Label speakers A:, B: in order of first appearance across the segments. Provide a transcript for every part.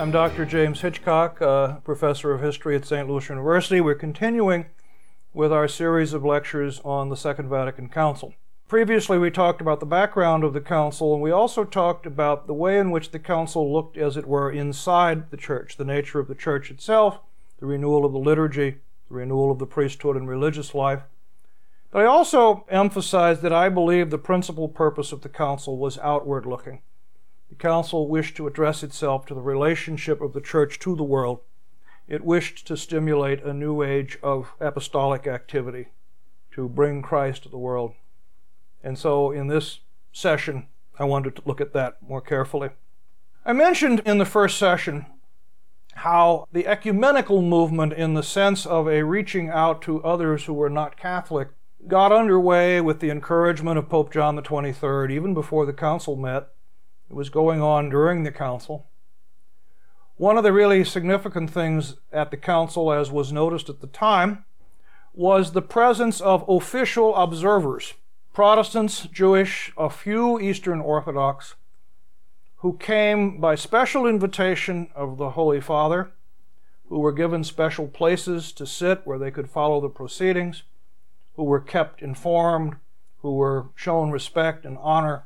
A: I'm Dr. James Hitchcock, uh, professor of history at St. Louis University. We're continuing with our series of lectures on the Second Vatican Council. Previously, we talked about the background of the council, and we also talked about the way in which the council looked, as it were, inside the church, the nature of the church itself, the renewal of the liturgy, the renewal of the priesthood and religious life. But I also emphasized that I believe the principal purpose of the council was outward looking. Council wished to address itself to the relationship of the church to the world. It wished to stimulate a new age of apostolic activity to bring Christ to the world. And so in this session, I wanted to look at that more carefully. I mentioned in the first session how the ecumenical movement, in the sense of a reaching out to others who were not Catholic, got underway with the encouragement of Pope John the 23rd, even before the council met. It was going on during the council. One of the really significant things at the council, as was noticed at the time, was the presence of official observers Protestants, Jewish, a few Eastern Orthodox, who came by special invitation of the Holy Father, who were given special places to sit where they could follow the proceedings, who were kept informed, who were shown respect and honor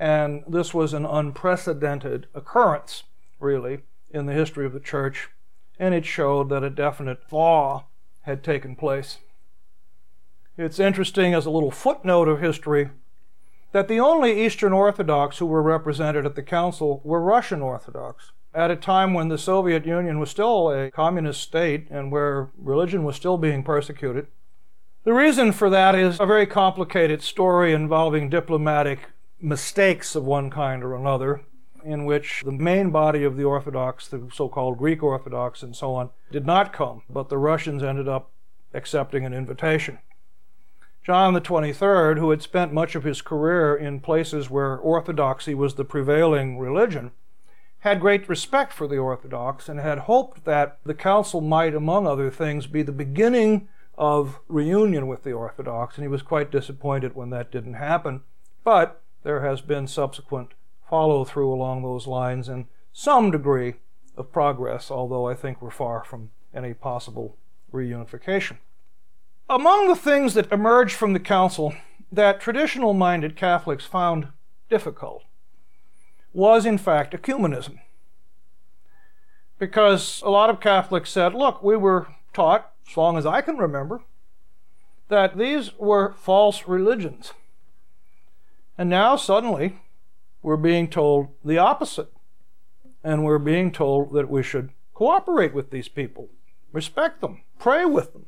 A: and this was an unprecedented occurrence, really, in the history of the church, and it showed that a definite thaw had taken place. It's interesting, as a little footnote of history, that the only Eastern Orthodox who were represented at the council were Russian Orthodox. At a time when the Soviet Union was still a communist state and where religion was still being persecuted. The reason for that is a very complicated story involving diplomatic mistakes of one kind or another, in which the main body of the Orthodox, the so called Greek Orthodox and so on, did not come, but the Russians ended up accepting an invitation. John the 23rd, who had spent much of his career in places where orthodoxy was the prevailing religion, had great respect for the Orthodox and had hoped that the council might, among other things, be the beginning of reunion with the Orthodox, and he was quite disappointed when that didn't happen. But there has been subsequent follow through along those lines and some degree of progress, although I think we're far from any possible reunification. Among the things that emerged from the Council that traditional minded Catholics found difficult was, in fact, ecumenism. Because a lot of Catholics said, look, we were taught, as long as I can remember, that these were false religions. And now suddenly we're being told the opposite. And we're being told that we should cooperate with these people, respect them, pray with them.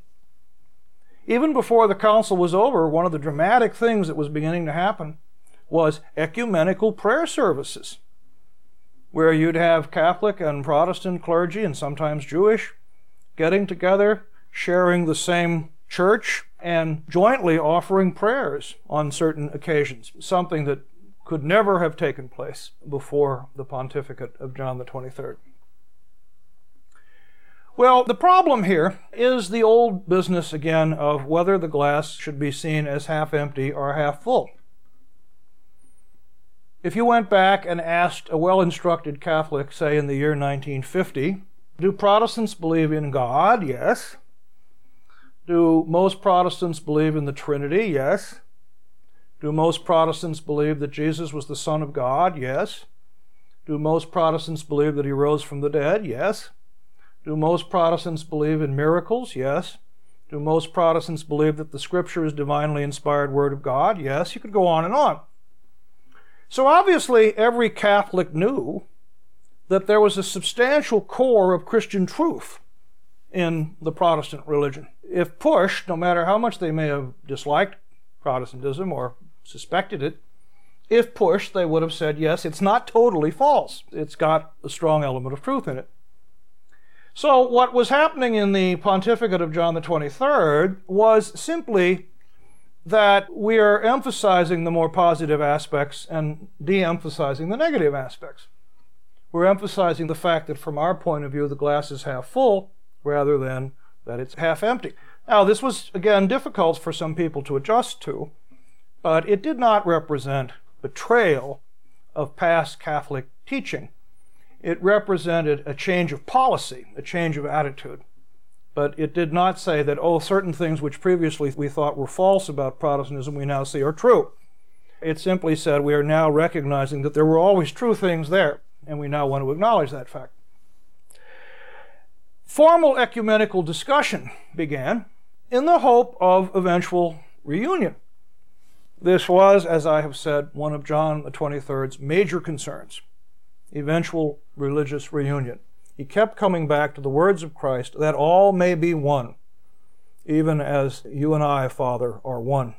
A: Even before the council was over, one of the dramatic things that was beginning to happen was ecumenical prayer services, where you'd have Catholic and Protestant clergy, and sometimes Jewish, getting together, sharing the same church, and jointly offering prayers on certain occasions, something that could never have taken place before the pontificate of John the 23rd. Well, the problem here is the old business again of whether the glass should be seen as half empty or half full. If you went back and asked a well instructed Catholic, say in the year 1950, do Protestants believe in God? Yes. Do most Protestants believe in the Trinity? Yes. Do most Protestants believe that Jesus was the Son of God? Yes. Do most Protestants believe that he rose from the dead? Yes. Do most Protestants believe in miracles? Yes. Do most Protestants believe that the Scripture is divinely inspired Word of God? Yes. You could go on and on. So obviously, every Catholic knew that there was a substantial core of Christian truth in the Protestant religion. If pushed, no matter how much they may have disliked Protestantism or suspected it, if pushed, they would have said, yes, it's not totally false. It's got a strong element of truth in it. So, what was happening in the pontificate of John the 23rd was simply that we are emphasizing the more positive aspects and de emphasizing the negative aspects. We're emphasizing the fact that from our point of view, the glass is half full rather than that it's half empty. Now, this was, again, difficult for some people to adjust to, but it did not represent betrayal of past Catholic teaching it represented a change of policy, a change of attitude. But it did not say that, oh, certain things which previously we thought were false about Protestantism we now see are true. It simply said we are now recognizing that there were always true things there, and we now want to acknowledge that fact. Formal ecumenical discussion began in the hope of eventual reunion. This was, as I have said, one of John 23rd's major concerns eventual religious reunion. He kept coming back to the words of Christ that all may be one, even as you and I, Father, are one.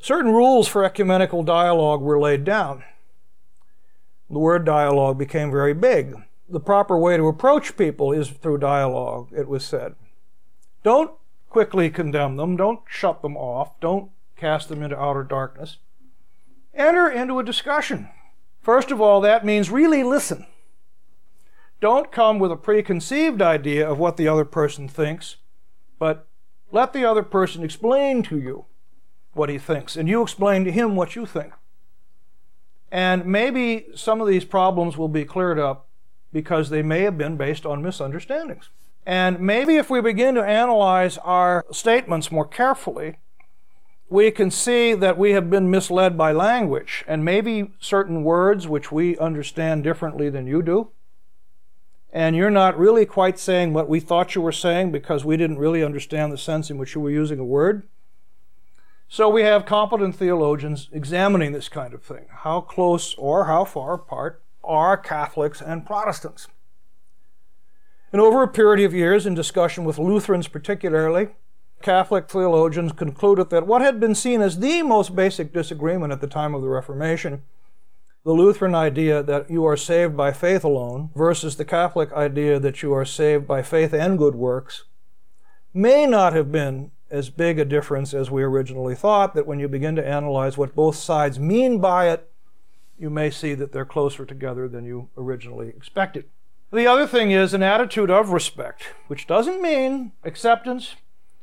A: Certain rules for ecumenical dialogue were laid down. The word dialogue became very big. The proper way to approach people is through dialogue, it was said. Don't quickly condemn them, don't shut them off, don't cast them into outer darkness. Enter into a discussion First of all, that means really listen. Don't come with a preconceived idea of what the other person thinks, but let the other person explain to you what he thinks, and you explain to him what you think. And maybe some of these problems will be cleared up because they may have been based on misunderstandings. And maybe if we begin to analyze our statements more carefully, we can see that we have been misled by language, and maybe certain words which we understand differently than you do. And you're not really quite saying what we thought you were saying because we didn't really understand the sense in which you were using a word. So we have competent theologians examining this kind of thing. How close or how far apart are Catholics and Protestants? And over a period of years, in discussion with Lutherans particularly, Catholic theologians concluded that what had been seen as the most basic disagreement at the time of the Reformation, the Lutheran idea that you are saved by faith alone versus the Catholic idea that you are saved by faith and good works, may not have been as big a difference as we originally thought, that when you begin to analyze what both sides mean by it, you may see that they're closer together than you originally expected. The other thing is an attitude of respect, which doesn't mean acceptance,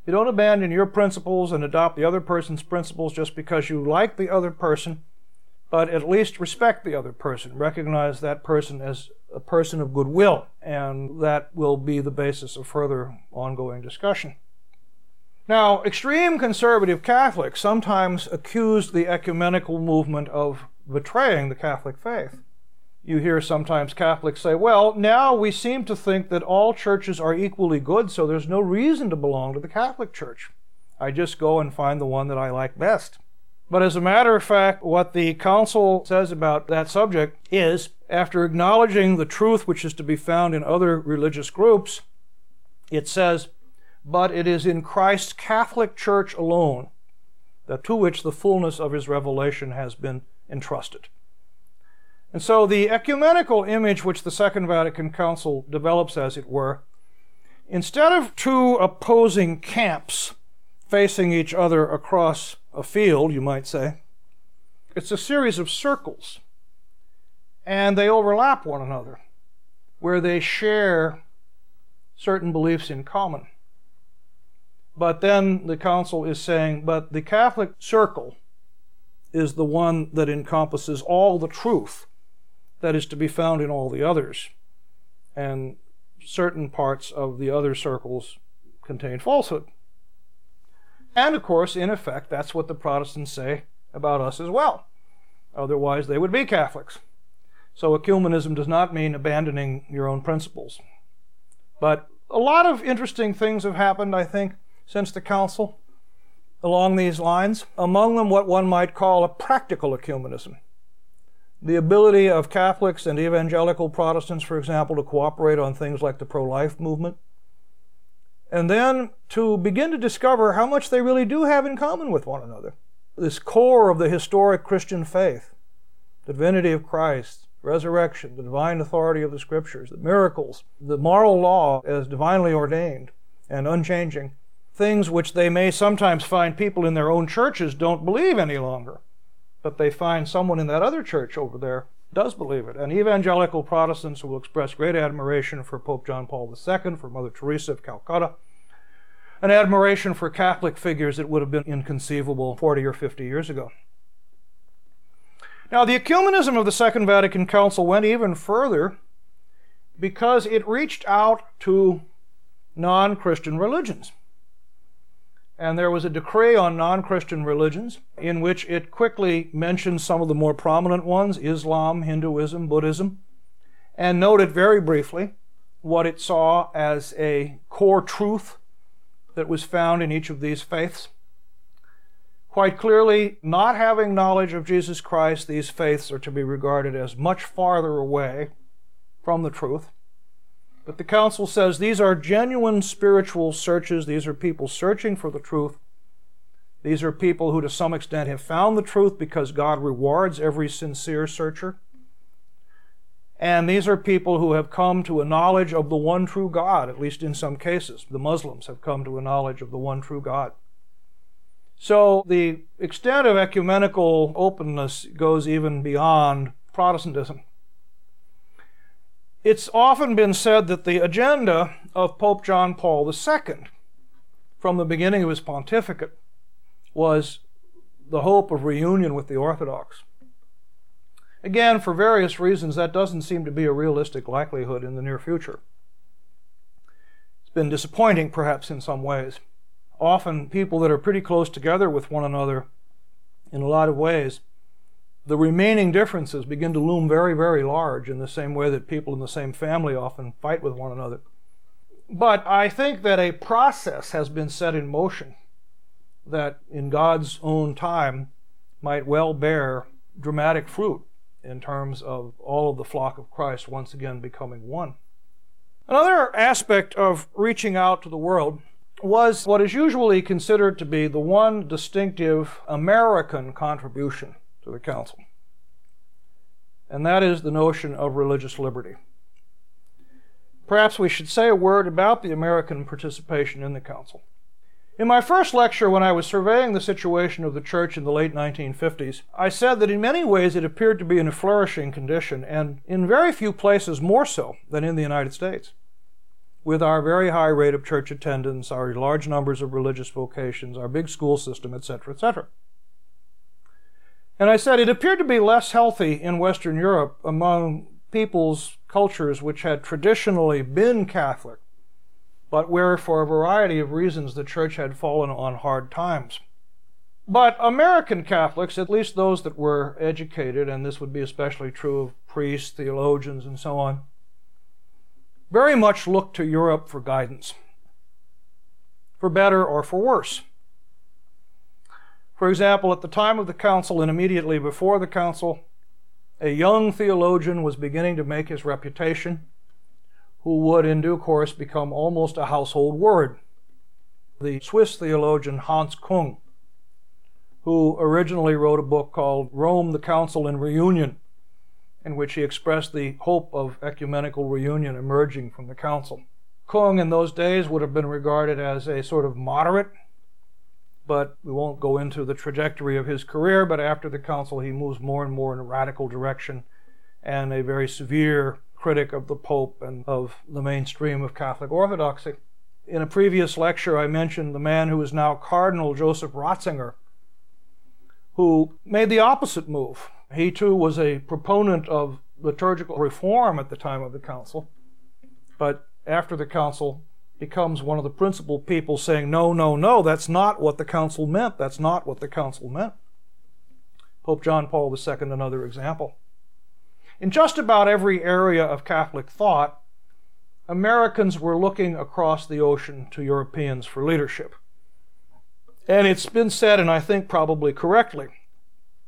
A: you don't abandon your principles and adopt the other person's principles just because you like the other person, but at least respect the other person. Recognize that person as a person of goodwill, and that will be the basis of further ongoing discussion. Now, extreme conservative Catholics sometimes accuse the ecumenical movement of betraying the Catholic faith you hear sometimes Catholics say, well, now we seem to think that all churches are equally good, so there's no reason to belong to the Catholic Church. I just go and find the one that I like best. But as a matter of fact, what the Council says about that subject is after acknowledging the truth which is to be found in other religious groups, it says, But it is in Christ's Catholic Church alone that to which the fullness of his revelation has been entrusted. And so the ecumenical image which the Second Vatican Council develops, as it were, instead of two opposing camps facing each other across a field, you might say, it's a series of circles. And they overlap one another, where they share certain beliefs in common. But then the council is saying, but the Catholic circle is the one that encompasses all the truth that is to be found in all the others. And certain parts of the other circles contain falsehood. And of course, in effect, that's what the Protestants say about us as well. Otherwise, they would be Catholics. So, ecumenism does not mean abandoning your own principles. But a lot of interesting things have happened, I think, since the Council along these lines. Among them, what one might call a practical ecumenism the ability of Catholics and evangelical Protestants, for example, to cooperate on things like the pro life movement, and then to begin to discover how much they really do have in common with one another. This core of the historic Christian faith, the divinity of Christ, resurrection, the divine authority of the scriptures, the miracles, the moral law as divinely ordained and unchanging, things which they may sometimes find people in their own churches don't believe any longer, but they find someone in that other church over there does believe it. And evangelical Protestants will express great admiration for Pope John Paul II, for Mother Teresa of Calcutta, an admiration for Catholic figures that would have been inconceivable 40 or 50 years ago. Now, the ecumenism of the Second Vatican Council went even further because it reached out to non Christian religions. And there was a decree on non Christian religions in which it quickly mentioned some of the more prominent ones Islam, Hinduism, Buddhism, and noted very briefly what it saw as a core truth that was found in each of these faiths. Quite clearly, not having knowledge of Jesus Christ, these faiths are to be regarded as much farther away from the truth. But the council says these are genuine spiritual searches. These are people searching for the truth. These are people who, to some extent, have found the truth because God rewards every sincere searcher. And these are people who have come to a knowledge of the one true God, at least in some cases. The Muslims have come to a knowledge of the one true God. So the extent of ecumenical openness goes even beyond Protestantism. It's often been said that the agenda of Pope John Paul II, from the beginning of his pontificate, was the hope of reunion with the Orthodox. Again, for various reasons, that doesn't seem to be a realistic likelihood in the near future. It's been disappointing, perhaps, in some ways often people that are pretty close together with one another in a lot of ways, the remaining differences begin to loom very, very large in the same way that people in the same family often fight with one another. But I think that a process has been set in motion that in God's own time might well bear dramatic fruit in terms of all of the flock of Christ once again becoming one. Another aspect of reaching out to the world was what is usually considered to be the one distinctive American contribution to the Council, and that is the notion of religious liberty. Perhaps we should say a word about the American participation in the Council. In my first lecture, when I was surveying the situation of the church in the late 1950s, I said that in many ways it appeared to be in a flourishing condition, and in very few places more so than in the United States with our very high rate of church attendance, our large numbers of religious vocations, our big school system, etc., etc. And I said it appeared to be less healthy in Western Europe among peoples, cultures which had traditionally been Catholic, but where, for a variety of reasons, the church had fallen on hard times. But American Catholics, at least those that were educated, and this would be especially true of priests, theologians, and so on, very much looked to Europe for guidance, for better or for worse. For example, at the time of the council and immediately before the council, a young theologian was beginning to make his reputation, who would in due course become almost a household word. The Swiss theologian Hans Kung, who originally wrote a book called Rome, the Council, and Reunion, in which he expressed the hope of ecumenical reunion emerging from the council. Kung in those days would have been regarded as a sort of moderate, but we won't go into the trajectory of his career. But after the council, he moves more and more in a radical direction and a very severe critic of the Pope and of the mainstream of Catholic Orthodoxy. In a previous lecture, I mentioned the man who is now Cardinal Joseph Ratzinger, who made the opposite move he too was a proponent of liturgical reform at the time of the council, but after the council becomes one of the principal people saying, no, no, no, that's not what the council meant. That's not what the council meant. Pope John Paul II, another example. In just about every area of Catholic thought, Americans were looking across the ocean to Europeans for leadership. And it's been said, and I think probably correctly,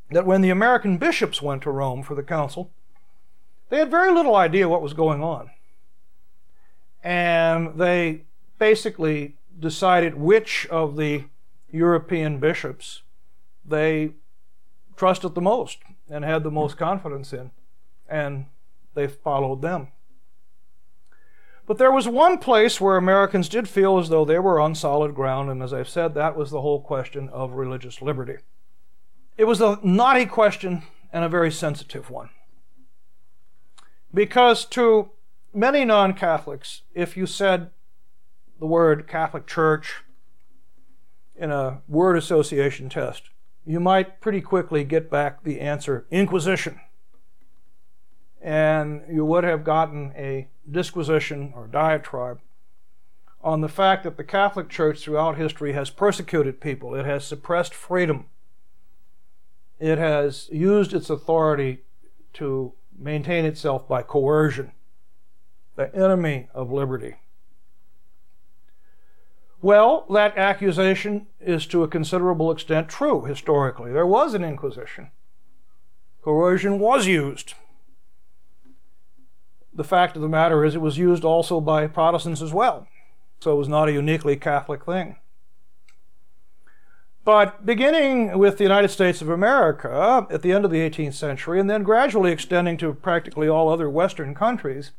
A: that when the American bishops went to Rome for the council, they had very little idea what was going on. And they basically decided which of the European bishops they trusted the most and had the most confidence in. and they followed them. But there was one place where Americans did feel as though they were on solid ground, and as I've said, that was the whole question of religious liberty. It was a knotty question and a very sensitive one. Because to many non Catholics, if you said the word Catholic Church in a word association test, you might pretty quickly get back the answer Inquisition. And you would have gotten a disquisition or diatribe on the fact that the Catholic Church throughout history has persecuted people, it has suppressed freedom, it has used its authority to maintain itself by coercion, the enemy of liberty. Well, that accusation is to a considerable extent true historically. There was an Inquisition. Coercion was used. The fact of the matter is, it was used also by Protestants as well. So it was not a uniquely Catholic thing. But beginning with the United States of America at the end of the 18th century, and then gradually extending to practically all other Western countries,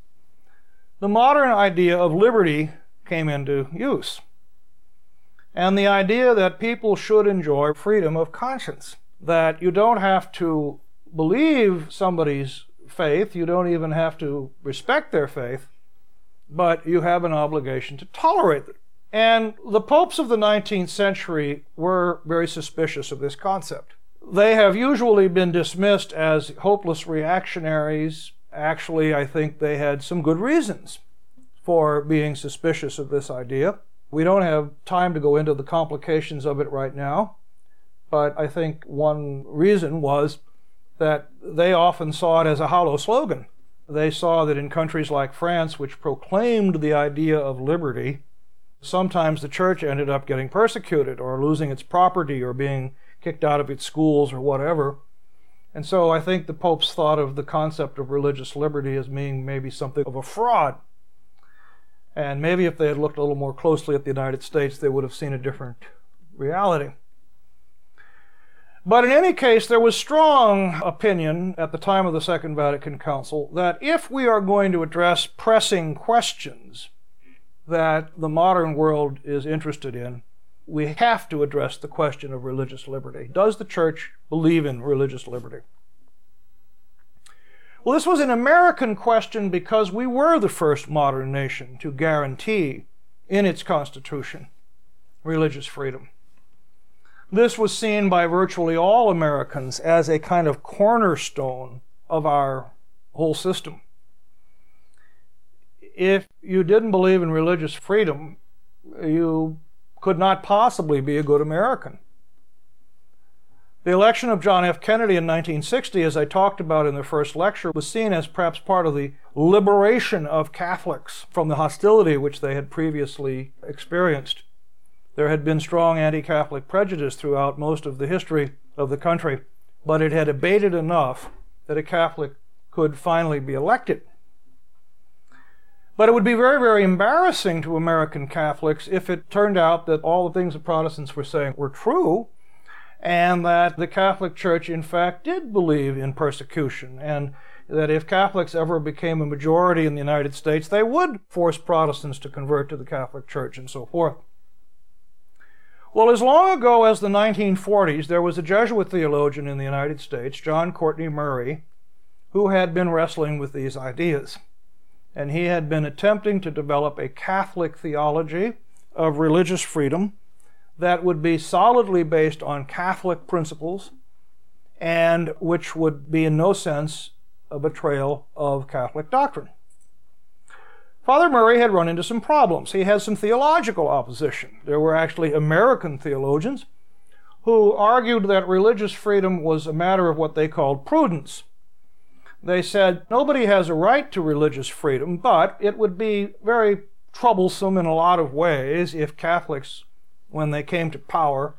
A: the modern idea of liberty came into use. And the idea that people should enjoy freedom of conscience, that you don't have to believe somebody's faith, you don't even have to respect their faith, but you have an obligation to tolerate it. And the popes of the 19th century were very suspicious of this concept. They have usually been dismissed as hopeless reactionaries. Actually, I think they had some good reasons for being suspicious of this idea. We don't have time to go into the complications of it right now, but I think one reason was that they often saw it as a hollow slogan. They saw that in countries like France, which proclaimed the idea of liberty, sometimes the church ended up getting persecuted or losing its property or being kicked out of its schools or whatever. And so I think the popes thought of the concept of religious liberty as being maybe something of a fraud. And maybe if they had looked a little more closely at the United States, they would have seen a different reality. But in any case, there was strong opinion at the time of the Second Vatican Council that if we are going to address pressing questions, that the modern world is interested in, we have to address the question of religious liberty. Does the church believe in religious liberty? Well, this was an American question because we were the first modern nation to guarantee in its Constitution religious freedom. This was seen by virtually all Americans as a kind of cornerstone of our whole system if you didn't believe in religious freedom, you could not possibly be a good American. The election of John F. Kennedy in 1960, as I talked about in the first lecture, was seen as perhaps part of the liberation of Catholics from the hostility which they had previously experienced. There had been strong anti Catholic prejudice throughout most of the history of the country, but it had abated enough that a Catholic could finally be elected. But it would be very, very embarrassing to American Catholics if it turned out that all the things the Protestants were saying were true and that the Catholic Church, in fact, did believe in persecution and that if Catholics ever became a majority in the United States, they would force Protestants to convert to the Catholic Church and so forth. Well, as long ago as the 1940s, there was a Jesuit theologian in the United States, John Courtney Murray, who had been wrestling with these ideas and he had been attempting to develop a Catholic theology of religious freedom that would be solidly based on Catholic principles and which would be in no sense a betrayal of Catholic doctrine. Father Murray had run into some problems. He had some theological opposition. There were actually American theologians who argued that religious freedom was a matter of what they called prudence they said nobody has a right to religious freedom, but it would be very troublesome in a lot of ways if Catholics, when they came to power,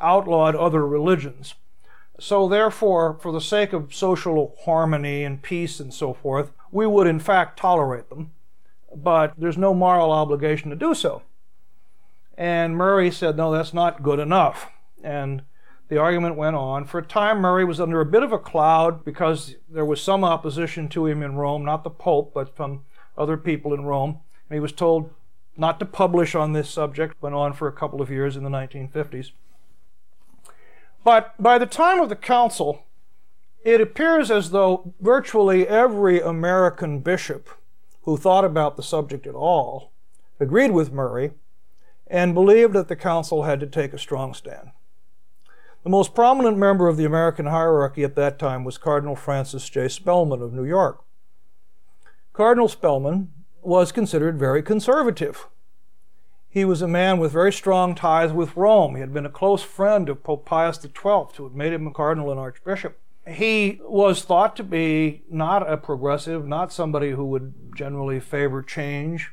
A: outlawed other religions. So, therefore, for the sake of social harmony and peace and so forth, we would in fact tolerate them, but there's no moral obligation to do so. And Murray said, no, that's not good enough. And The argument went on. For a time, Murray was under a bit of a cloud because there was some opposition to him in Rome, not the Pope, but from other people in Rome. And he was told not to publish on this subject, went on for a couple of years in the 1950s. But by the time of the council, it appears as though virtually every American bishop who thought about the subject at all agreed with Murray and believed that the council had to take a strong stand. The most prominent member of the American hierarchy at that time was Cardinal Francis J. Spellman of New York. Cardinal Spellman was considered very conservative. He was a man with very strong ties with Rome. He had been a close friend of Pope Pius XII, who had made him a cardinal and archbishop. He was thought to be not a progressive, not somebody who would generally favor change.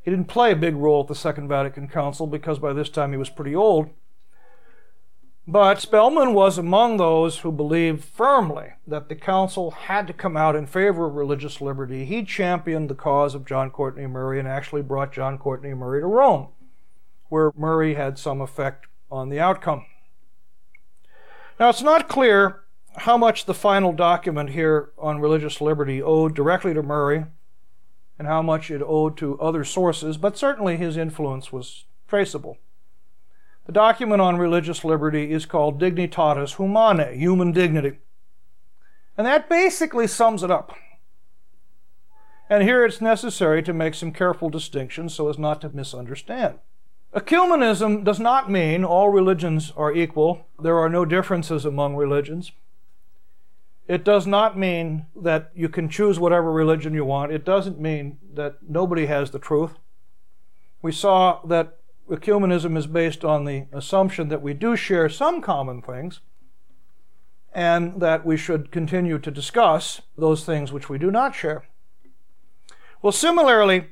A: He didn't play a big role at the Second Vatican Council because by this time he was pretty old. But Spellman was among those who believed firmly that the council had to come out in favor of religious liberty. He championed the cause of John Courtney Murray and actually brought John Courtney Murray to Rome, where Murray had some effect on the outcome. Now, it's not clear how much the final document here on religious liberty owed directly to Murray and how much it owed to other sources, but certainly his influence was traceable. The document on religious liberty is called Dignitatis Humanae, human dignity. And that basically sums it up. And here it's necessary to make some careful distinctions so as not to misunderstand. Ecumenism does not mean all religions are equal, there are no differences among religions. It does not mean that you can choose whatever religion you want. It doesn't mean that nobody has the truth. We saw that ecumenism is based on the assumption that we do share some common things and that we should continue to discuss those things which we do not share. Well, similarly,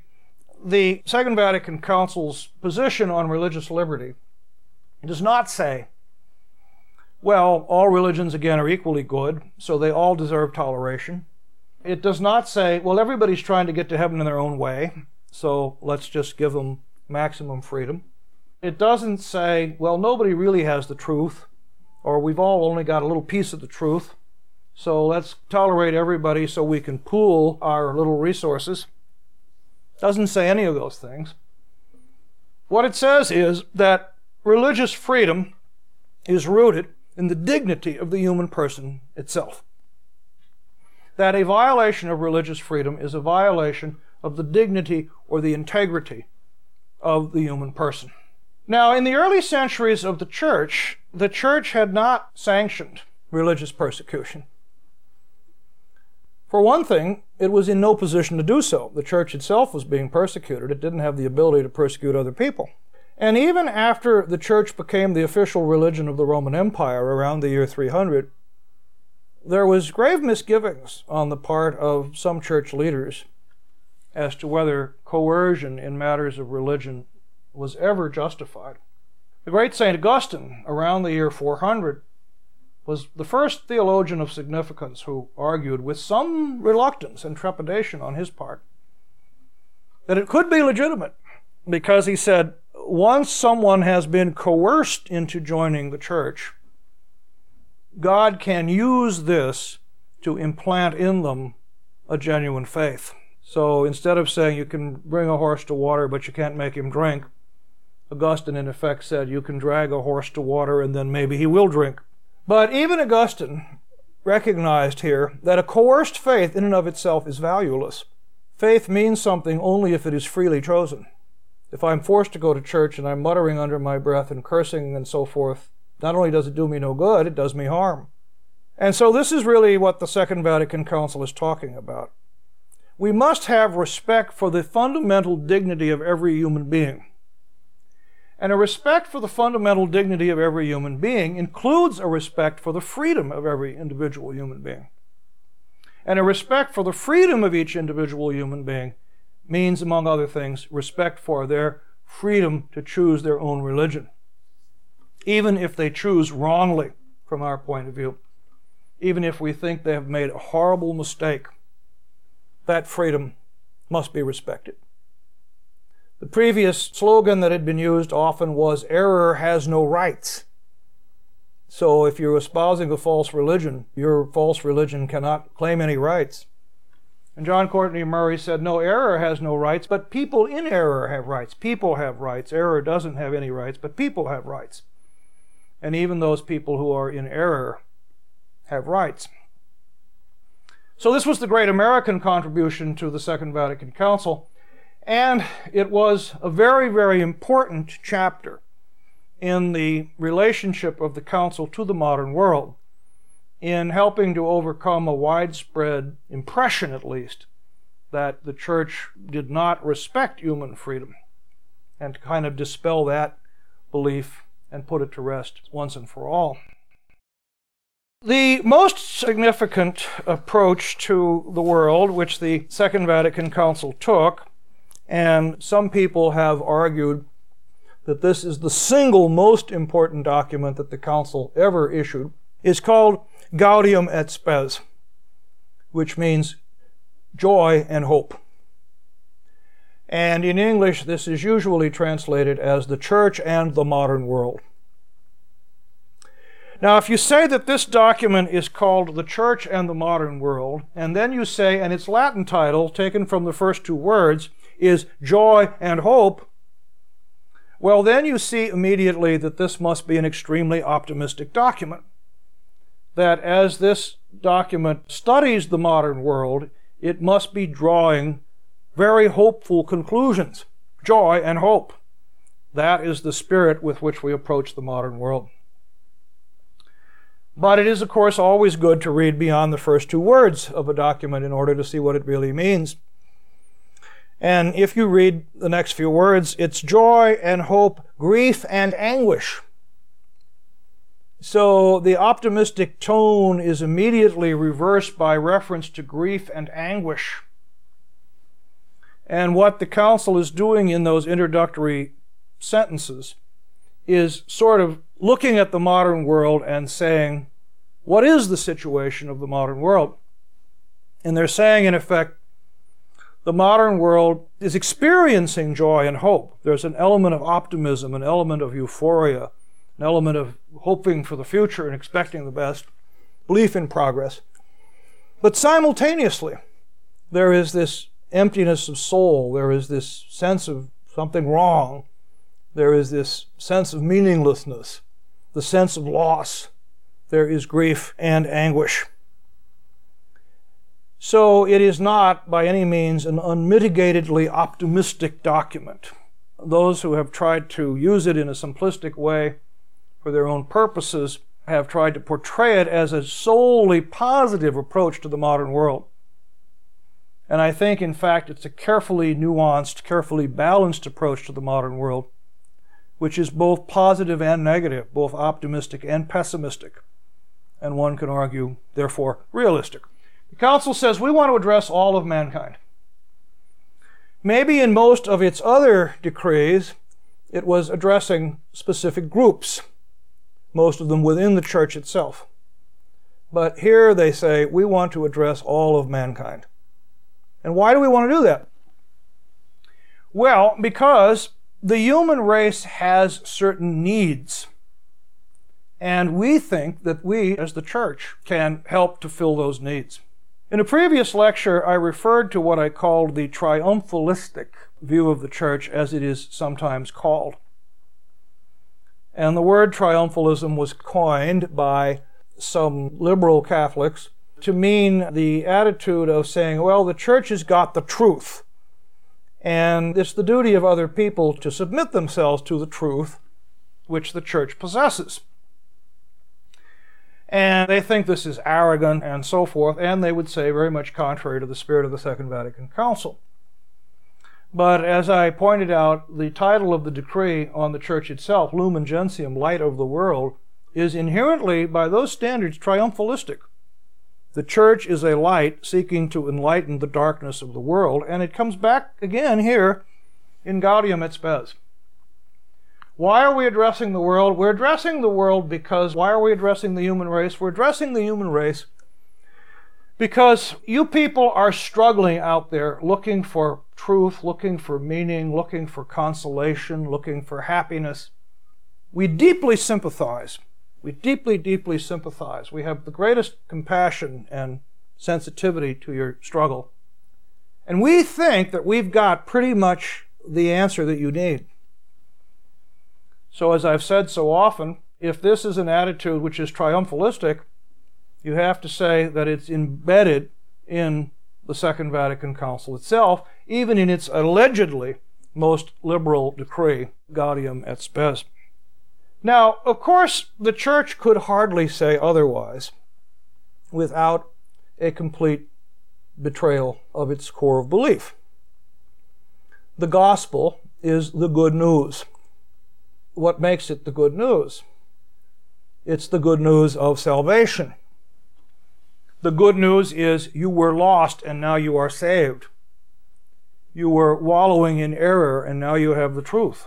A: the Second Vatican Council's position on religious liberty does not say, well, all religions again are equally good, so they all deserve toleration. It does not say, well, everybody's trying to get to heaven in their own way, so let's just give them maximum freedom. It doesn't say, well, nobody really has the truth, or we've all only got a little piece of the truth, so let's tolerate everybody so we can pool our little resources. Doesn't say any of those things. What it says is that religious freedom is rooted in the dignity of the human person itself. That a violation of religious freedom is a violation of the dignity or the integrity of the human person. Now, in the early centuries of the church, the church had not sanctioned religious persecution. For one thing, it was in no position to do so. The church itself was being persecuted. It didn't have the ability to persecute other people. And even after the church became the official religion of the Roman Empire around the year 300, there was grave misgivings on the part of some church leaders as to whether coercion in matters of religion was ever justified. The great St. Augustine, around the year 400, was the first theologian of significance who argued with some reluctance and trepidation on his part that it could be legitimate because he said once someone has been coerced into joining the church, God can use this to implant in them a genuine faith. So instead of saying you can bring a horse to water but you can't make him drink, Augustine in effect said you can drag a horse to water and then maybe he will drink. But even Augustine recognized here that a coerced faith in and of itself is valueless. Faith means something only if it is freely chosen. If I'm forced to go to church and I'm muttering under my breath and cursing and so forth, not only does it do me no good, it does me harm. And so this is really what the Second Vatican Council is talking about. We must have respect for the fundamental dignity of every human being. And a respect for the fundamental dignity of every human being includes a respect for the freedom of every individual human being. And a respect for the freedom of each individual human being means, among other things, respect for their freedom to choose their own religion, even if they choose wrongly from our point of view, even if we think they have made a horrible mistake. That freedom must be respected. The previous slogan that had been used often was error has no rights. So if you're espousing a false religion, your false religion cannot claim any rights. And John Courtney Murray said, No, error has no rights, but people in error have rights. People have rights. Error doesn't have any rights, but people have rights. And even those people who are in error have rights. So, this was the great American contribution to the Second Vatican Council, and it was a very, very important chapter in the relationship of the Council to the modern world in helping to overcome a widespread impression, at least, that the church did not respect human freedom and to kind of dispel that belief and put it to rest once and for all. The most significant approach to the world, which the Second Vatican Council took, and some people have argued that this is the single most important document that the Council ever issued, is called Gaudium et Spes, which means joy and hope. And in English, this is usually translated as the church and the modern world. Now, if you say that this document is called The Church and the Modern World, and then you say, and its Latin title, taken from the first two words, is Joy and Hope, well, then you see immediately that this must be an extremely optimistic document that as this document studies the modern world, it must be drawing very hopeful conclusions joy and hope. That is the spirit with which we approach the modern world. But it is, of course, always good to read beyond the first two words of a document in order to see what it really means. And if you read the next few words, it's joy and hope, grief and anguish. So the optimistic tone is immediately reversed by reference to grief and anguish. And what the council is doing in those introductory sentences is sort of looking at the modern world and saying, what is the situation of the modern world? And they're saying, in effect, the modern world is experiencing joy and hope. There's an element of optimism, an element of euphoria, an element of hoping for the future and expecting the best, belief in progress. But simultaneously, there is this emptiness of soul, there is this sense of something wrong, there is this sense of meaninglessness, the sense of loss, there is grief and anguish. So it is not by any means an unmitigatedly optimistic document. Those who have tried to use it in a simplistic way for their own purposes, have tried to portray it as a solely positive approach to the modern world. And I think, in fact, it's a carefully nuanced, carefully balanced approach to the modern world, which is both positive and negative, both optimistic and pessimistic, and one can argue, therefore, realistic. The Council says we want to address all of mankind. Maybe in most of its other decrees, it was addressing specific groups most of them within the church itself. But here they say, we want to address all of mankind. And why do we want to do that? Well, because the human race has certain needs. And we think that we, as the church, can help to fill those needs. In a previous lecture, I referred to what I called the triumphalistic view of the church, as it is sometimes called. And the word triumphalism was coined by some liberal Catholics to mean the attitude of saying, well, the church has got the truth. And it's the duty of other people to submit themselves to the truth which the church possesses. And they think this is arrogant and so forth, and they would say very much contrary to the spirit of the Second Vatican Council. But as I pointed out, the title of the decree on the church itself, Lumen Gentium, Light of the World, is inherently, by those standards, triumphalistic. The church is a light seeking to enlighten the darkness of the world, and it comes back again here in Gaudium et Spes. Why are we addressing the world? We're addressing the world because why are we addressing the human race? We're addressing the human race because you people are struggling out there looking for truth, looking for meaning, looking for consolation, looking for happiness. We deeply sympathize We deeply, deeply sympathize. We have the greatest compassion and sensitivity to your struggle. And we think that we've got pretty much the answer that you need. So, as I've said so often, if this is an attitude which is triumphalistic, you have to say that it's embedded in the Second Vatican Council itself, even in its allegedly most liberal decree, Gaudium et Spes. Now, of course, the Church could hardly say otherwise without a complete betrayal of its core of belief. The gospel is the good news. What makes it the good news? It's the good news of salvation. The good news is you were lost and now you are saved. You were wallowing in error and now you have the truth.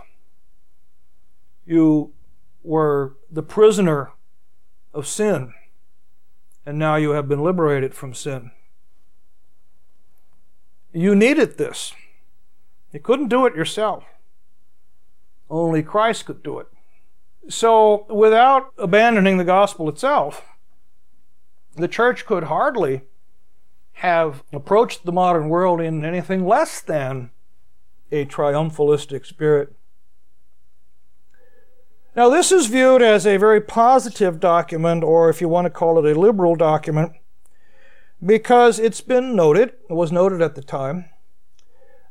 A: You were the prisoner of sin and now you have been liberated from sin. You needed this. You couldn't do it yourself. Only Christ could do it. So, without abandoning the gospel itself, the church could hardly have approached the modern world in anything less than a triumphalistic spirit. Now, this is viewed as a very positive document, or if you want to call it a liberal document, because it's been noted, it was noted at the time,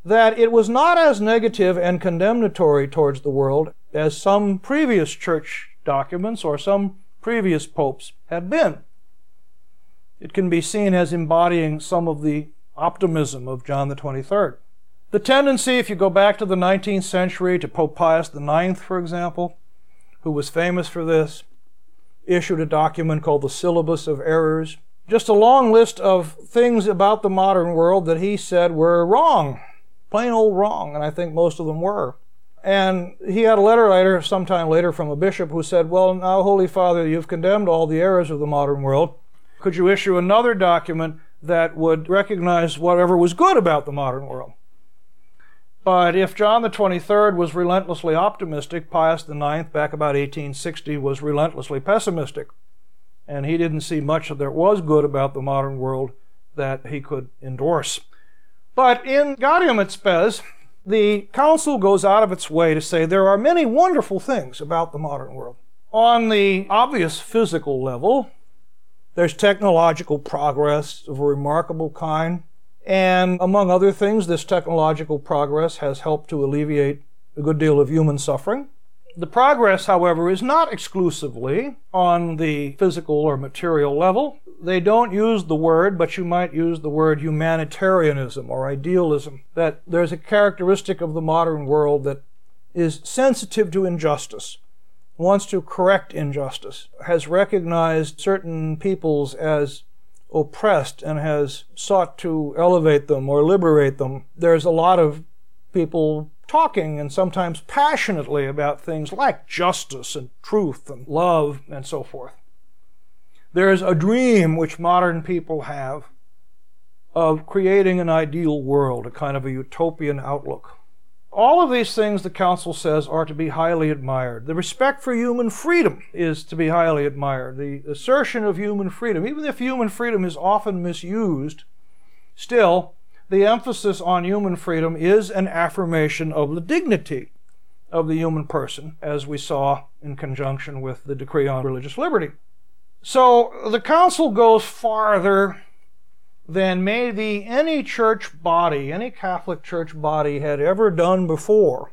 A: that it was not as negative and condemnatory towards the world as some previous church documents or some previous popes had been. It can be seen as embodying some of the optimism of John the 23rd. The tendency, if you go back to the 19th century, to Pope Pius IX, for example, who was famous for this, issued a document called the Syllabus of Errors. Just a long list of things about the modern world that he said were wrong, plain old wrong, and I think most of them were. And he had a letter later, sometime later, from a bishop who said, Well, now, Holy Father, you've condemned all the errors of the modern world. Could you issue another document that would recognize whatever was good about the modern world? But if John the 23rd was relentlessly optimistic, Pius IX, back about 1860, was relentlessly pessimistic. And he didn't see much that there was good about the modern world that he could endorse. But in Gaudium et Spes, the council goes out of its way to say there are many wonderful things about the modern world. On the obvious physical level, there's technological progress of a remarkable kind. And among other things, this technological progress has helped to alleviate a good deal of human suffering. The progress, however, is not exclusively on the physical or material level. They don't use the word, but you might use the word humanitarianism or idealism. That there's a characteristic of the modern world that is sensitive to injustice, wants to correct injustice, has recognized certain peoples as oppressed and has sought to elevate them or liberate them. There's a lot of people talking and sometimes passionately about things like justice and truth and love and so forth. There's a dream which modern people have of creating an ideal world, a kind of a utopian outlook. All of these things, the Council says, are to be highly admired. The respect for human freedom is to be highly admired. The assertion of human freedom, even if human freedom is often misused, still, the emphasis on human freedom is an affirmation of the dignity of the human person, as we saw in conjunction with the decree on religious liberty. So the Council goes farther than maybe any church body, any Catholic church body had ever done before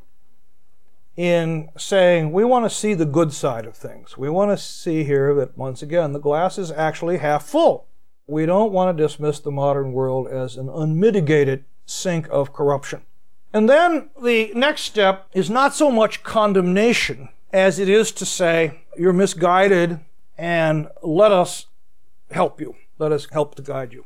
A: in saying we want to see the good side of things. We want to see here that once again the glass is actually half full. We don't want to dismiss the modern world as an unmitigated sink of corruption. And then the next step is not so much condemnation as it is to say you're misguided and let us help you. Let us help to guide you.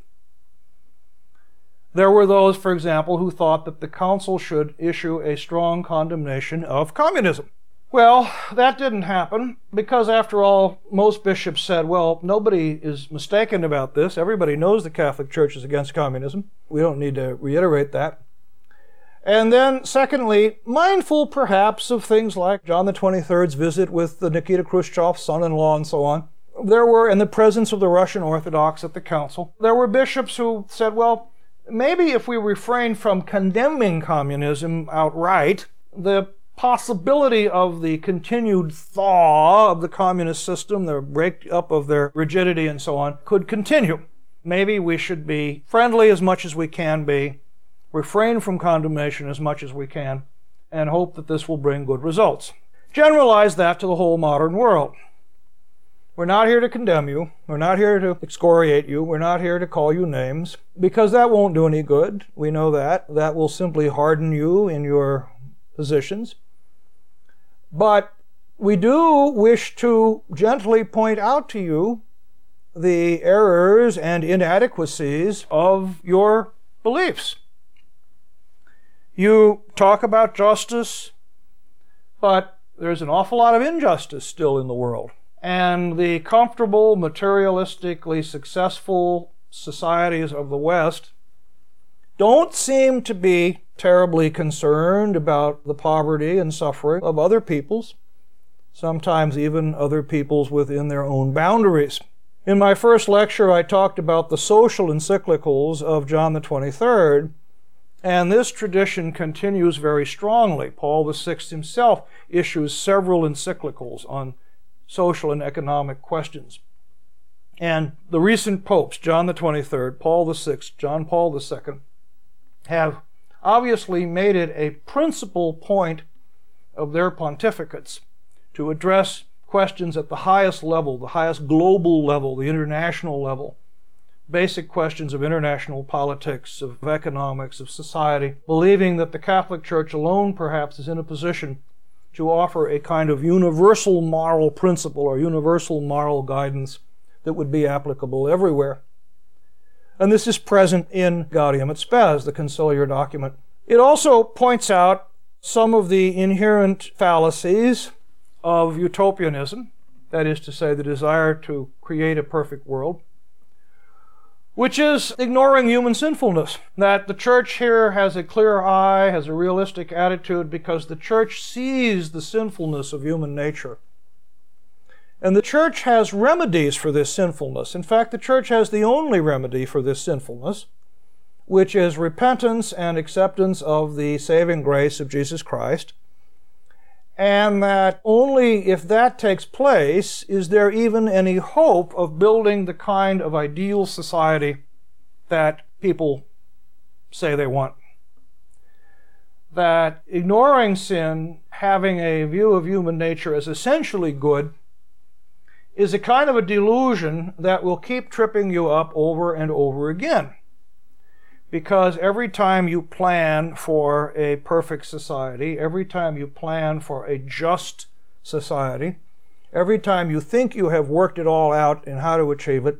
A: There were those, for example, who thought that the council should issue a strong condemnation of communism. Well, that didn't happen because, after all, most bishops said, well, nobody is mistaken about this. Everybody knows the Catholic Church is against communism. We don't need to reiterate that. And then, secondly, mindful perhaps of things like John the 23rd's visit with the Nikita Khrushchev's son in law and so on. There were, in the presence of the Russian Orthodox at the council, there were bishops who said, well, maybe if we refrain from condemning communism outright, the possibility of the continued thaw of the communist system, the break up of their rigidity and so on, could continue. Maybe we should be friendly as much as we can be refrain from condemnation as much as we can, and hope that this will bring good results. Generalize that to the whole modern world. We're not here to condemn you. We're not here to excoriate you. We're not here to call you names because that won't do any good. We know that. That will simply harden you in your positions. But we do wish to gently point out to you the errors and inadequacies of your beliefs. You talk about justice, but there's an awful lot of injustice still in the world. And the comfortable, materialistically successful societies of the West don't seem to be terribly concerned about the poverty and suffering of other peoples, sometimes even other peoples within their own boundaries. In my first lecture, I talked about the social encyclicals of John the 23rd, and this tradition continues very strongly. Paul VI himself issues several encyclicals on social and economic questions. And the recent popes, John the 23rd, Paul VI, John Paul II, have obviously made it a principal point of their pontificates to address questions at the highest level, the highest global level, the international level, basic questions of international politics, of economics, of society, believing that the Catholic Church alone perhaps is in a position to offer a kind of universal moral principle or universal moral guidance that would be applicable everywhere. And this is present in Gaudium et Spes, the conciliar document. It also points out some of the inherent fallacies of utopianism, that is to say, the desire to create a perfect world which is ignoring human sinfulness. That the church here has a clear eye, has a realistic attitude, because the church sees the sinfulness of human nature. And the church has remedies for this sinfulness. In fact, the church has the only remedy for this sinfulness, which is repentance and acceptance of the saving grace of Jesus Christ and that only if that takes place is there even any hope of building the kind of ideal society that people say they want. That ignoring sin, having a view of human nature as essentially good, is a kind of a delusion that will keep tripping you up over and over again because every time you plan for a perfect society, every time you plan for a just society, every time you think you have worked it all out and how to achieve it,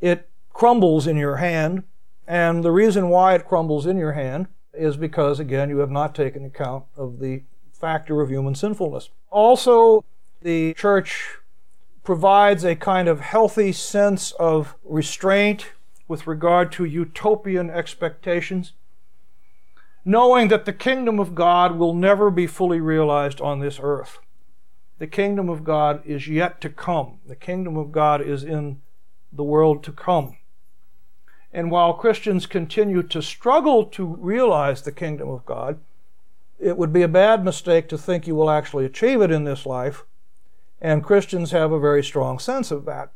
A: it crumbles in your hand. And the reason why it crumbles in your hand is because, again, you have not taken account of the factor of human sinfulness. Also, the church provides a kind of healthy sense of restraint with regard to utopian expectations, knowing that the kingdom of God will never be fully realized on this earth. The kingdom of God is yet to come. The kingdom of God is in the world to come. And while Christians continue to struggle to realize the kingdom of God, it would be a bad mistake to think you will actually achieve it in this life. And Christians have a very strong sense of that.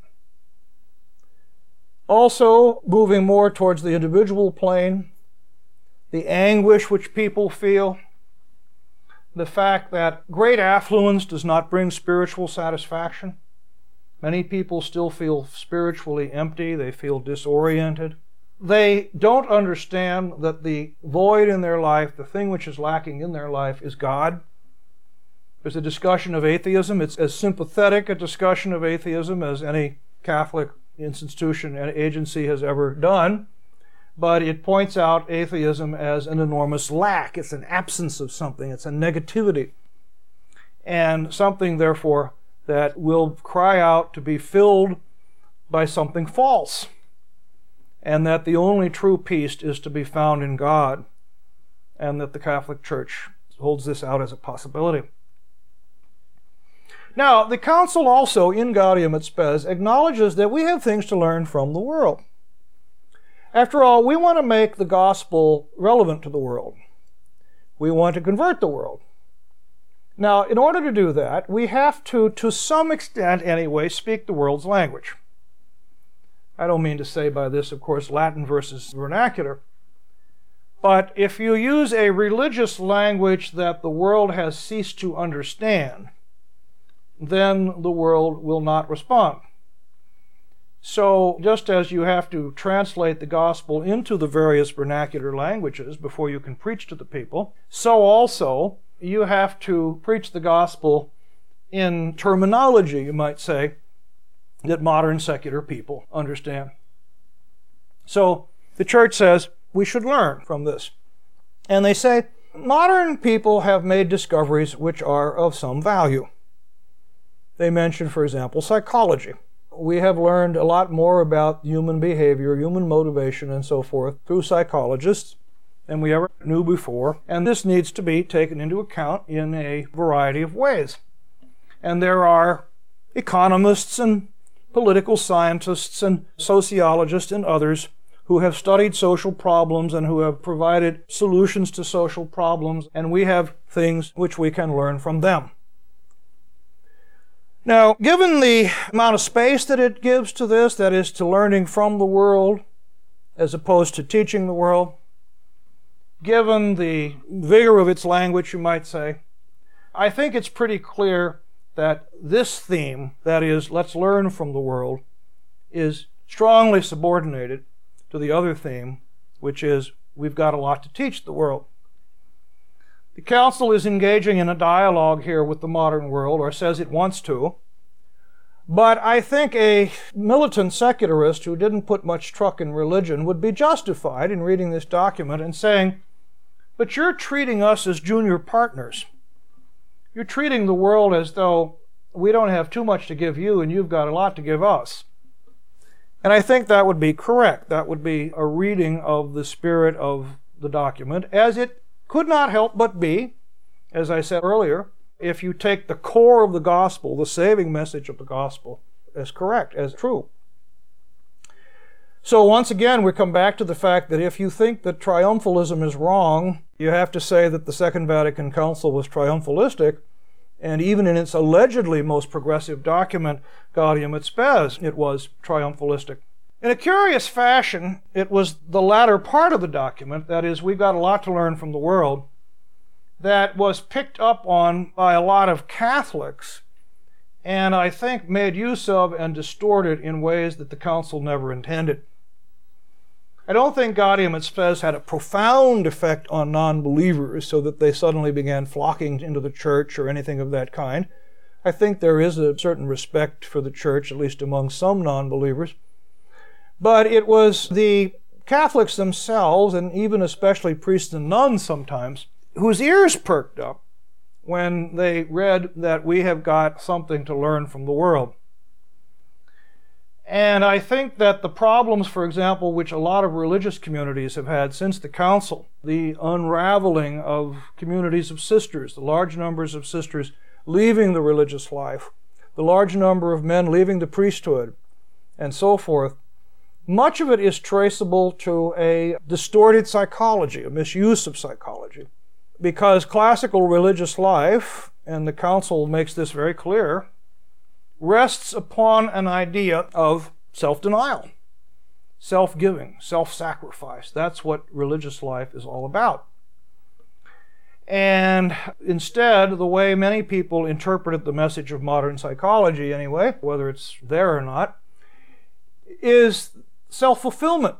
A: Also, moving more towards the individual plane, the anguish which people feel, the fact that great affluence does not bring spiritual satisfaction. Many people still feel spiritually empty, they feel disoriented. They don't understand that the void in their life, the thing which is lacking in their life, is God. There's a discussion of atheism. It's as sympathetic a discussion of atheism as any Catholic institution and agency has ever done, but it points out atheism as an enormous lack. It's an absence of something, it's a negativity, and something, therefore, that will cry out to be filled by something false, and that the only true peace is to be found in God. and that the Catholic Church holds this out as a possibility. Now, the Council also, in Gaudium et Spes, acknowledges that we have things to learn from the world. After all, we want to make the gospel relevant to the world. We want to convert the world. Now, in order to do that, we have to, to some extent anyway, speak the world's language. I don't mean to say by this, of course, Latin versus vernacular. But if you use a religious language that the world has ceased to understand, then the world will not respond. So, just as you have to translate the gospel into the various vernacular languages before you can preach to the people, so also you have to preach the gospel in terminology, you might say, that modern secular people understand. So, the church says we should learn from this. And they say modern people have made discoveries which are of some value. They mention, for example, psychology we have learned a lot more about human behavior, human motivation, and so forth through psychologists than we ever knew before. And this needs to be taken into account in a variety of ways. And there are economists and political scientists and sociologists and others who have studied social problems and who have provided solutions to social problems, and we have things which we can learn from them. Now, given the amount of space that it gives to this, that is to learning from the world as opposed to teaching the world, given the vigor of its language, you might say, I think it's pretty clear that this theme, that is, let's learn from the world, is strongly subordinated to the other theme, which is we've got a lot to teach the world. The Council is engaging in a dialogue here with the modern world, or says it wants to. But I think a militant secularist who didn't put much truck in religion would be justified in reading this document and saying, But you're treating us as junior partners. You're treating the world as though we don't have too much to give you and you've got a lot to give us. And I think that would be correct. That would be a reading of the spirit of the document, as it could not help but be, as I said earlier, if you take the core of the gospel, the saving message of the gospel, as correct, as true. So once again, we come back to the fact that if you think that triumphalism is wrong, you have to say that the Second Vatican Council was triumphalistic, and even in its allegedly most progressive document, Gaudium et Spes, it was triumphalistic. In a curious fashion, it was the latter part of the document, that is, we've got a lot to learn from the world, that was picked up on by a lot of Catholics and I think made use of and distorted in ways that the Council never intended. I don't think Gaudium et Spes had a profound effect on non believers so that they suddenly began flocking into the church or anything of that kind. I think there is a certain respect for the church, at least among some non believers. But it was the Catholics themselves, and even especially priests and nuns sometimes, whose ears perked up when they read that we have got something to learn from the world. And I think that the problems, for example, which a lot of religious communities have had since the Council, the unraveling of communities of sisters, the large numbers of sisters leaving the religious life, the large number of men leaving the priesthood, and so forth, much of it is traceable to a distorted psychology, a misuse of psychology because classical religious life, and the Council makes this very clear, rests upon an idea of self denial, self giving, self sacrifice. That's what religious life is all about. And instead, the way many people interpreted the message of modern psychology, anyway, whether it's there or not, is self fulfillment.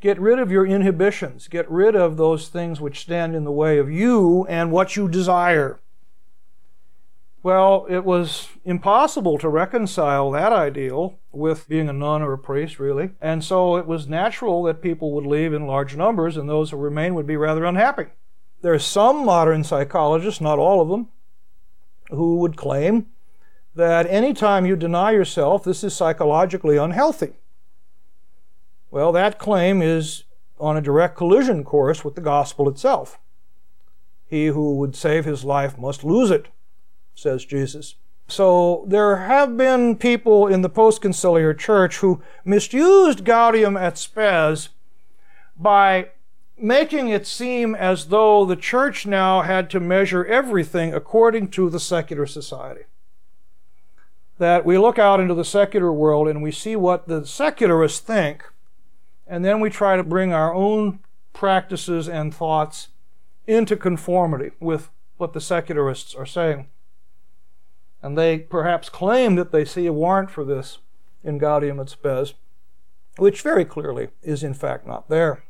A: Get rid of your inhibitions. Get rid of those things which stand in the way of you and what you desire. Well, it was impossible to reconcile that ideal with being a nun or a priest, really. And so it was natural that people would leave in large numbers, and those who remain would be rather unhappy. There are some modern psychologists, not all of them, who would claim that anytime you deny yourself, this is psychologically unhealthy. Well, that claim is on a direct collision course with the gospel itself. He who would save his life must lose it, says Jesus. So there have been people in the post-conciliar church who misused Gaudium et Spes by making it seem as though the church now had to measure everything according to the secular society. That we look out into the secular world and we see what the secularists think, and then we try to bring our own practices and thoughts into conformity with what the secularists are saying. And they perhaps claim that they see a warrant for this in Gaudium et Spes, which very clearly is in fact not there.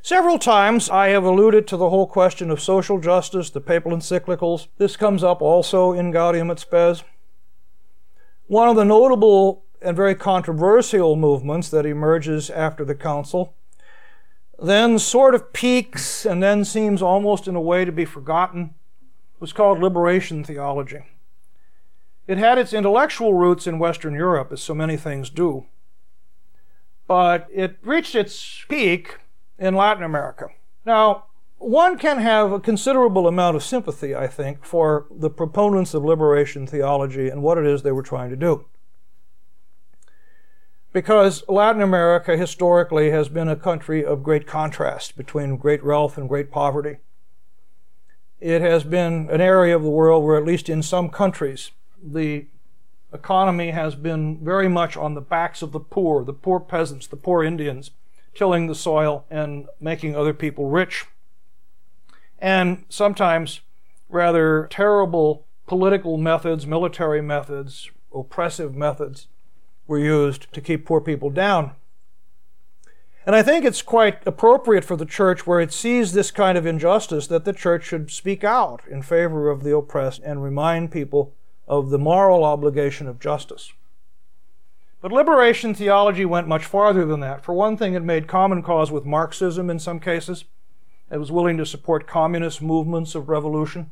A: Several times I have alluded to the whole question of social justice, the papal encyclicals. This comes up also in Gaudium et Spes. One of the notable and very controversial movements that emerges after the council then sort of peaks and then seems almost in a way to be forgotten was called liberation theology. It had its intellectual roots in Western Europe, as so many things do, but it reached its peak in Latin America. Now, one can have a considerable amount of sympathy, I think, for the proponents of liberation theology and what it is they were trying to do. Because Latin America historically has been a country of great contrast between great wealth and great poverty. It has been an area of the world where, at least in some countries, the economy has been very much on the backs of the poor, the poor peasants, the poor Indians tilling the soil and making other people rich. And sometimes rather terrible political methods, military methods, oppressive methods were used to keep poor people down. And I think it's quite appropriate for the church, where it sees this kind of injustice, that the church should speak out in favor of the oppressed and remind people of the moral obligation of justice. But liberation theology went much farther than that. For one thing, it made common cause with Marxism in some cases. It was willing to support communist movements of revolution.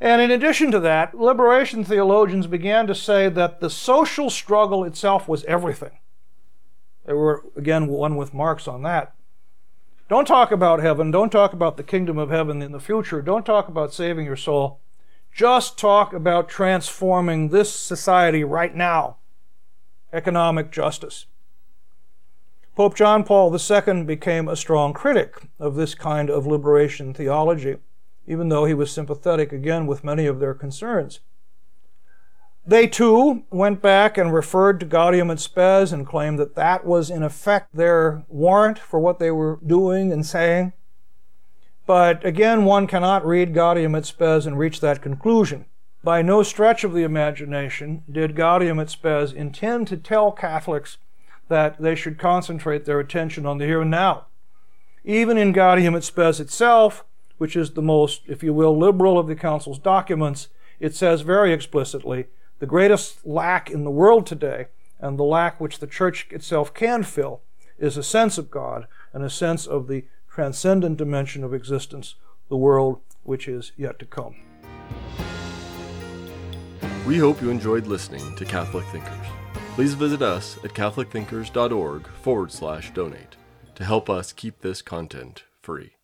A: And in addition to that, liberation theologians began to say that the social struggle itself was everything. They were, again, one with Marx on that. Don't talk about heaven. Don't talk about the kingdom of heaven in the future. Don't talk about saving your soul. Just talk about transforming this society right now economic justice. Pope John Paul II became a strong critic of this kind of liberation theology, even though he was sympathetic again with many of their concerns. They too went back and referred to Gaudium et Spes and claimed that that was in effect their warrant for what they were doing and saying. But again, one cannot read Gaudium et Spes and reach that conclusion. By no stretch of the imagination did Gaudium et Spes intend to tell Catholics that they should concentrate their attention on the here and now. Even in Gaudium et Spes itself, which is the most, if you will, liberal of the Council's documents, it says very explicitly the greatest lack in the world today, and the lack which the church itself can fill, is a sense of God and a sense of the transcendent dimension of existence, the world which is yet to come.
B: We hope you enjoyed listening to Catholic Thinkers. Please visit us at catholicthinkers.org forward slash donate to help us keep this content free.